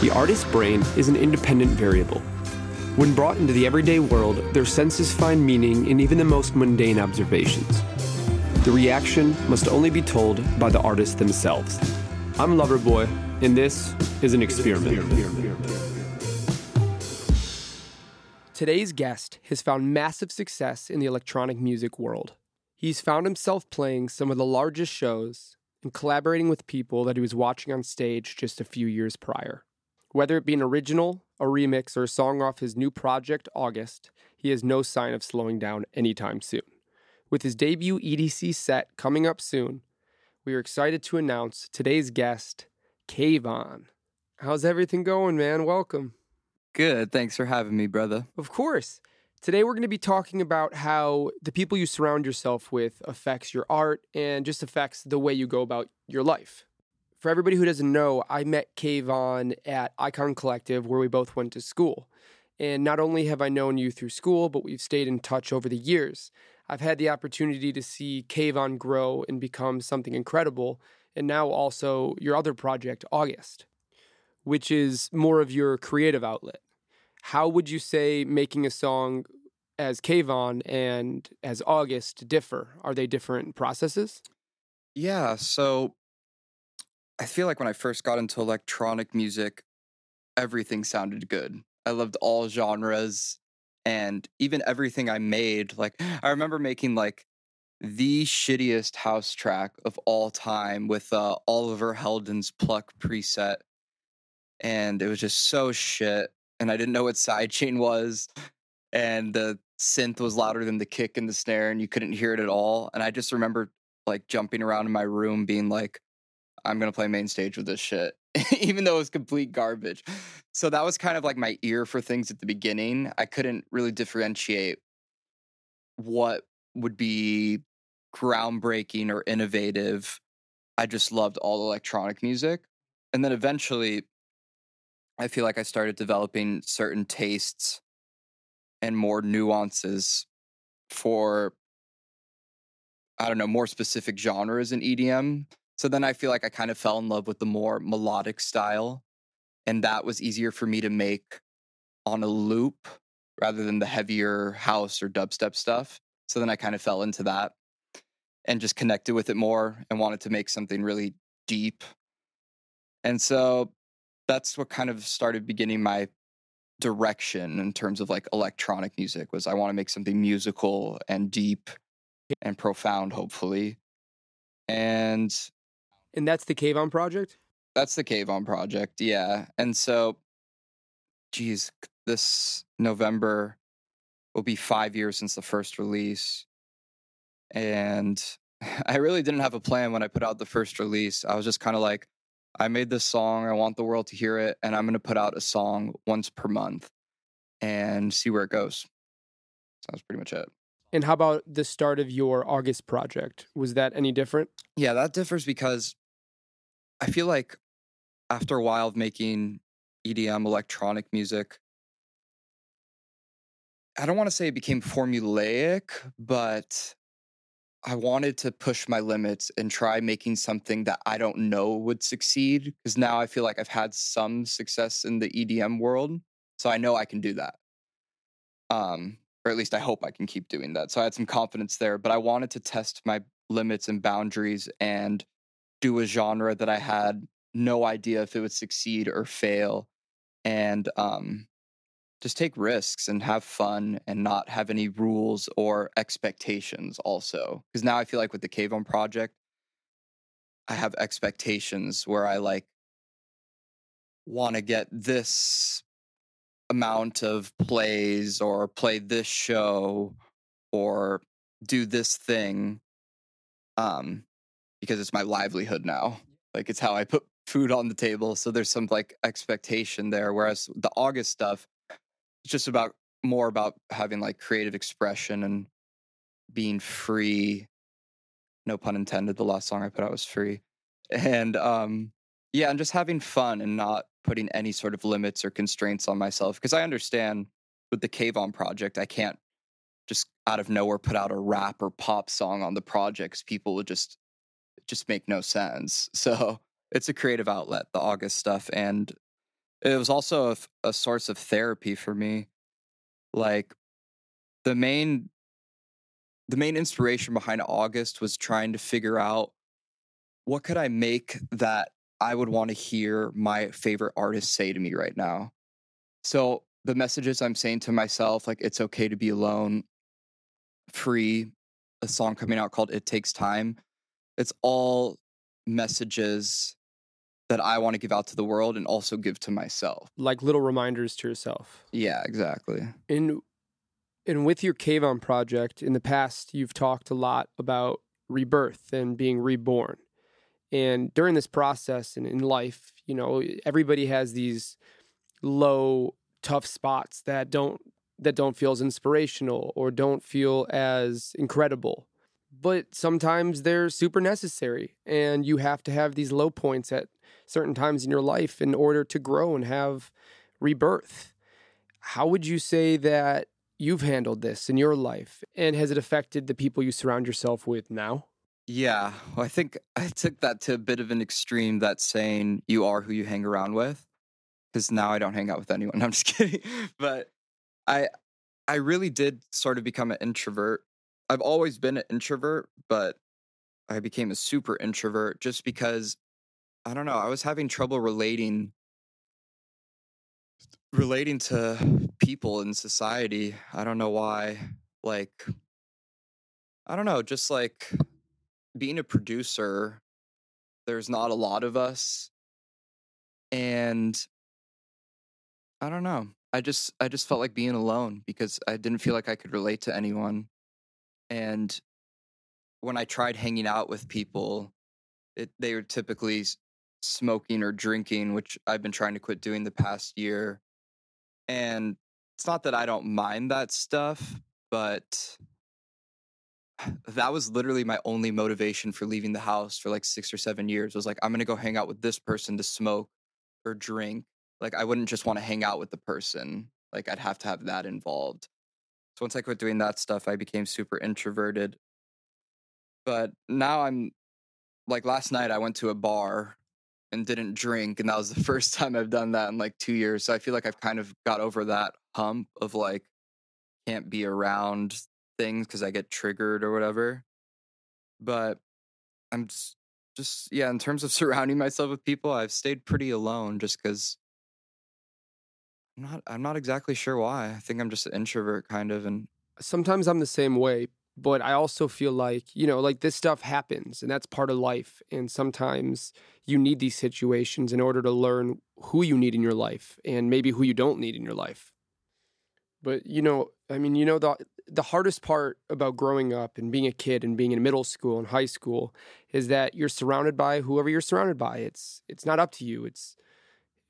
The artist's brain is an independent variable. When brought into the everyday world, their senses find meaning in even the most mundane observations. The reaction must only be told by the artists themselves. I'm Loverboy, and this is an experiment. Today's guest has found massive success in the electronic music world. He's found himself playing some of the largest shows and collaborating with people that he was watching on stage just a few years prior. Whether it be an original, a remix, or a song off his new project, August, he has no sign of slowing down anytime soon. With his debut EDC set coming up soon, we are excited to announce today's guest, Kaivon. How's everything going, man? Welcome. Good. Thanks for having me, brother. Of course. Today, we're going to be talking about how the people you surround yourself with affects your art and just affects the way you go about your life. For everybody who doesn't know, I met Kaivon at Icon Collective, where we both went to school. And not only have I known you through school, but we've stayed in touch over the years. I've had the opportunity to see Kaivon grow and become something incredible, and now also your other project, August, which is more of your creative outlet how would you say making a song as Kaivon and as August differ? Are they different processes? Yeah, so I feel like when I first got into electronic music, everything sounded good. I loved all genres and even everything I made. Like, I remember making like the shittiest house track of all time with uh, Oliver Heldens Pluck preset. And it was just so shit and I didn't know what sidechain was, and the synth was louder than the kick and the snare, and you couldn't hear it at all. And I just remember like jumping around in my room, being like, "I'm gonna play main stage with this shit." even though it was complete garbage. So that was kind of like my ear for things at the beginning. I couldn't really differentiate what would be groundbreaking or innovative. I just loved all electronic music. And then eventually I feel like I started developing certain tastes and more nuances for I don't know, more specific genres in EDM. So then I feel like I kind of fell in love with the more melodic style and that was easier for me to make on a loop rather than the heavier house or dubstep stuff. So then I kind of fell into that and just connected with it more and wanted to make something really deep. And so that's what kind of started beginning my direction in terms of like electronic music was I want to make something musical and deep and profound hopefully. And and that's the Kaivon project? That's the Kaivon project. Yeah. And so geez, this November will be 5 years since the first release. And I really didn't have a plan when I put out the first release. I was just kind of like I made this song. I want the world to hear it, and I'm going to put out a song once per month and see where it goes. So that's pretty much it. And how about the start of your August project? Was that any different? Yeah, that differs because I feel like after a while of making EDM electronic music, I don't want to say it became formulaic, but I wanted to push my limits and try making something that I don't know would succeed because now I feel like I've had some success in the EDM world. So I know I can do that. Um, or at least I hope I can keep doing that. So I had some confidence there, but I wanted to test my limits and boundaries and do a genre that I had no idea if it would succeed or fail. And um, just take risks and have fun and not have any rules or expectations also because now i feel like with the Kaivon project i have expectations where i like want to get this amount of plays or play this show or do this thing um because it's my livelihood now like it's how i put food on the table so there's some like expectation there whereas the august stuff it's just about more about having like creative expression and being free no pun intended the last song i put out was free and um yeah and just having fun and not putting any sort of limits or constraints on myself because i understand with the Kaivon project i can't just out of nowhere put out a rap or pop song on the projects people would just just make no sense so it's a creative outlet the august stuff and It was also a source of therapy for me. Like the main the main inspiration behind August was trying to figure out what could I make that I would want to hear my favorite artist say to me right now. So the messages I'm saying to myself, like it's okay to be alone, free, a song coming out called It Takes Time. It's all messages that I want to give out to the world and also give to myself. Like little reminders to yourself. Yeah, exactly. And and with your Kaivon project, in the past, you've talked a lot about rebirth and being reborn. And during this process and in life, you know, everybody has these low, tough spots that don't that don't feel as inspirational or don't feel as incredible. But sometimes they're super necessary, and you have to have these low points at certain times in your life in order to grow and have rebirth. How would you say that you've handled this in your life, and has it affected the people you surround yourself with now? Yeah, well, I think I took that to a bit of an extreme. That saying "you are who you hang around with," because now I don't hang out with anyone. I'm just kidding, but I I really did sort of become an introvert. I've always been an introvert, but I became a super introvert just because I don't know, I was having trouble relating relating to people in society. I don't know why. Like I don't know, just like being a producer, there's not a lot of us. And I don't know. I just I just felt like being alone because I didn't feel like I could relate to anyone. And when I tried hanging out with people, it they were typically smoking or drinking, which I've been trying to quit doing the past year. And it's not that I don't mind that stuff, but that was literally my only motivation for leaving the house for like 6 or 7 years was like I'm going to go hang out with this person to smoke or drink like I wouldn't just want to hang out with the person. Like I'd have to have that involved. So once I quit doing that stuff, I became super introverted. But now I'm like last night I went to a bar and didn't drink and that was the first time I've done that in like 2 years. So I feel like I've kind of got over that hump of like can't be around things cuz I get triggered or whatever. But I'm just, just yeah, in terms of surrounding myself with people, I've stayed pretty alone just cuz I'm not I'm not exactly sure why. I think I'm just an introvert kind of and sometimes I'm the same way, but I also feel like, you know, like this stuff happens and that's part of life. And sometimes you need these situations in order to learn who you need in your life and maybe who you don't need in your life. But, you know, I mean, you know, the, the hardest part about growing up and being a kid and being in middle school and high school is that you're surrounded by whoever you're surrounded by. It's, it's not up to you. It's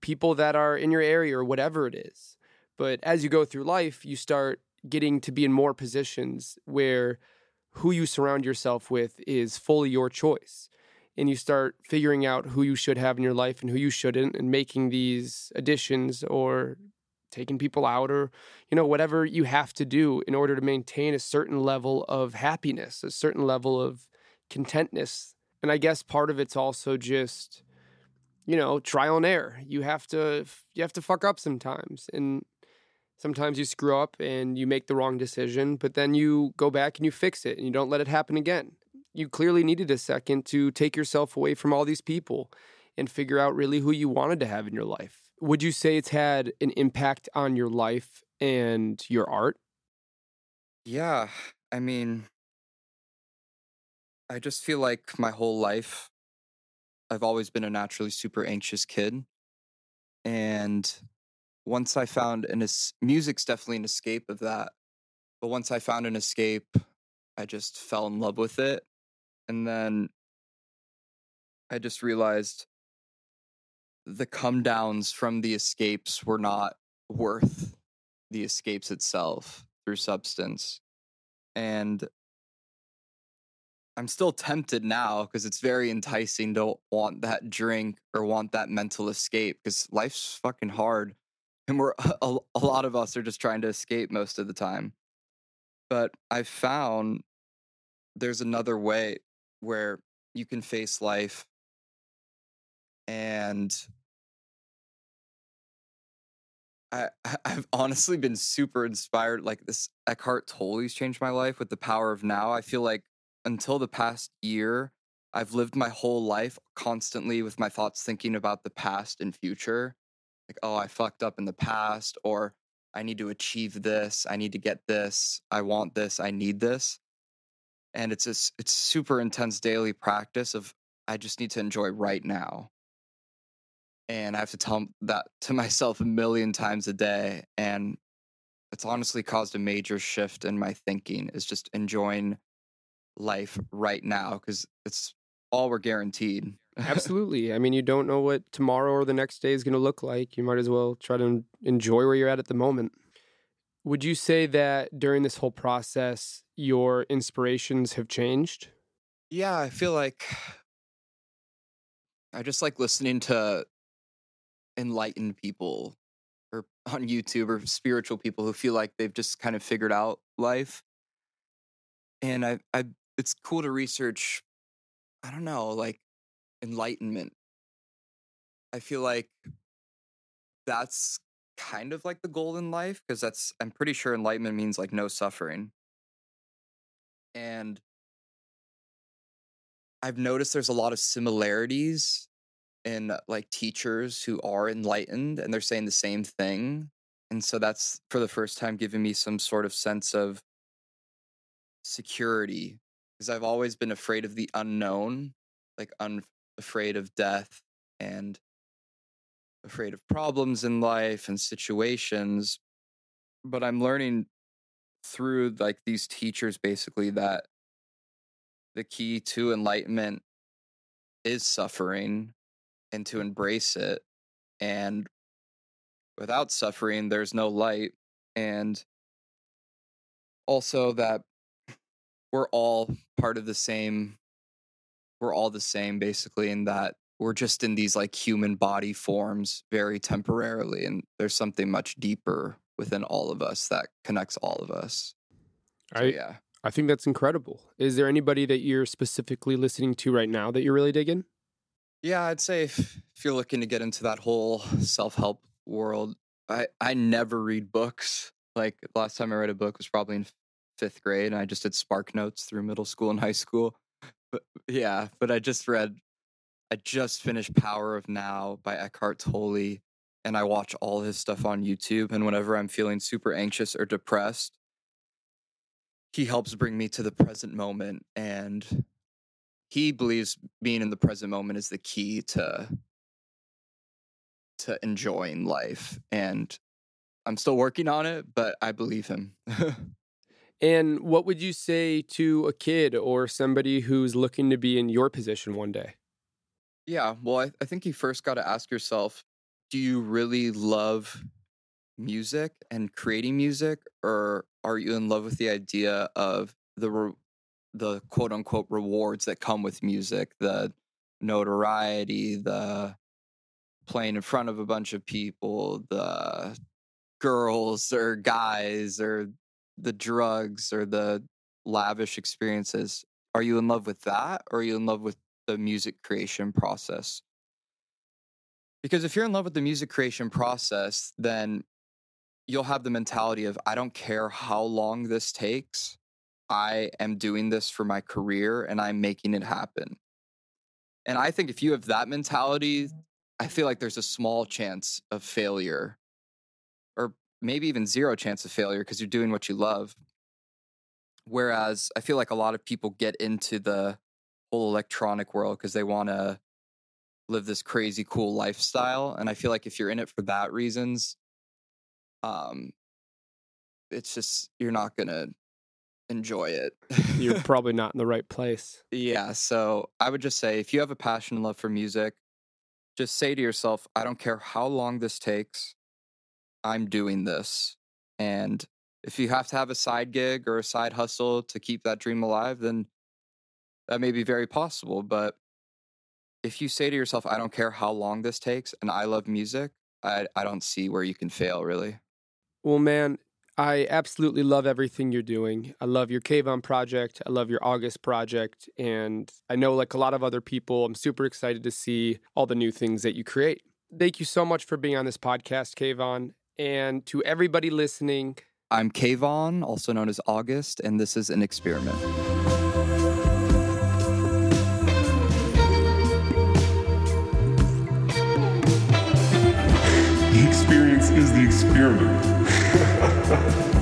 people that are in your area or whatever it is. But as you go through life, you start getting to be in more positions where who you surround yourself with is fully your choice. And you start figuring out who you should have in your life and who you shouldn't, and making these additions or taking people out or, you know, whatever you have to do in order to maintain a certain level of happiness, a certain level of contentness. And I guess part of it's also just, you know, trial and error. You have to you have to fuck up sometimes. And Sometimes you screw up and you make the wrong decision, but then you go back and you fix it and you don't let it happen again. You clearly needed a second to take yourself away from all these people and figure out really who you wanted to have in your life. Would you say it's had an impact on your life and your art? yeah, I mean I just feel like my whole life I've always been a naturally super anxious kid. And once I found an es- music's definitely an escape of that. But once I found an escape, I just fell in love with it. And then I just realized the come downs from the escapes were not worth the escapes itself through substance. And I'm still tempted now because it's very enticing to want that drink or want that mental escape because life's fucking hard. And we're a, a lot of us are just trying to escape most of the time. But I've found there's another way where you can face life and I, I've honestly been super inspired. Like this Eckhart Tolle's changed my life with the power of now. I feel like until the past year, I've lived my whole life constantly with my thoughts thinking about the past and future. Like, oh, I fucked up in the past, or I need to achieve this. I need to get this. I want this. I need this. And it's a, it's super intense daily practice of I just need to enjoy right now. And I have to tell that to myself a million times a day. And it's honestly caused a major shift in my thinking is just enjoying life right now because it's all we're guaranteed. Absolutely. I mean, you don't know what tomorrow or the next day is going to look like. You might as well try to enjoy where you're at at the moment. Would you say that during this whole process, your inspirations have changed? Yeah, I feel like I just like listening to enlightened people or on YouTube or spiritual people who feel like they've just kind of figured out life. And I I it's cool to research I don't know, like enlightenment. I feel like that's kind of like the goal in life because that's I'm pretty sure enlightenment means like no suffering. And I've noticed there's a lot of similarities in uh, like teachers who are enlightened and they're saying the same thing. And so that's for the first time giving me some sort of sense of security because I've always been afraid of the unknown, like un- afraid of death and afraid of problems in life and situations. But I'm learning through like these teachers basically that the key to enlightenment is suffering and to embrace it. And without suffering, there's no light. And also that we're all part of the same, we're all the same basically, in that we're just in these like human body forms very temporarily. And there's something much deeper within all of us that connects all of us. So, I, yeah. I think that's incredible. Is there anybody that you're specifically listening to right now that you're really digging? Yeah, I'd say if, if you're looking to get into that whole self help world, I, I never read books. Like last time I read a book was probably in fifth grade, and I just did Spark Notes through middle school and high school. But yeah, but I just read, I just finished Power of Now by Eckhart Tolle, and I watch all his stuff on YouTube. And whenever I'm feeling super anxious or depressed, he helps bring me to the present moment and he believes being in the present moment is the key to to enjoying life and i'm still working on it but i believe him and what would you say to a kid or somebody who's looking to be in your position one day? Yeah well i, I think you first got to ask yourself do you really love music and creating music or are you in love with the idea of the re- the quote unquote rewards that come with music the notoriety the playing in front of a bunch of people the girls or guys or the drugs or the lavish experiences are you in love with that or are you in love with the music creation process because if you're in love with the music creation process then you'll have the mentality of I don't care how long this takes. I am doing this for my career and I'm making it happen. And I think if you have that mentality, I feel like there's a small chance of failure maybe even zero chance of failure because you're doing what you love. Whereas I feel like a lot of people get into the whole electronic world because they want to live this crazy cool lifestyle. And I feel like if you're in it for that reasons, um, it's just you're not gonna enjoy it. you're probably not in the right place. Yeah, so I would just say if you have a passion and love for music, just say to yourself, I don't care how long this takes. I'm doing this. And if you have to have a side gig or a side hustle to keep that dream alive, then that may be very possible. But if you say to yourself, I don't care how long this takes and I love music, I, I don't see where you can fail really. Well, man, I absolutely love everything you're doing. I love your Kaivon project. I love your August project. And I know, like a lot of other people, I'm super excited to see all the new things that you create. Thank you so much for being on this podcast, Kaivon. And to everybody listening, I'm Kaivon, also known as August, and this is an experiment. The experience is the experiment.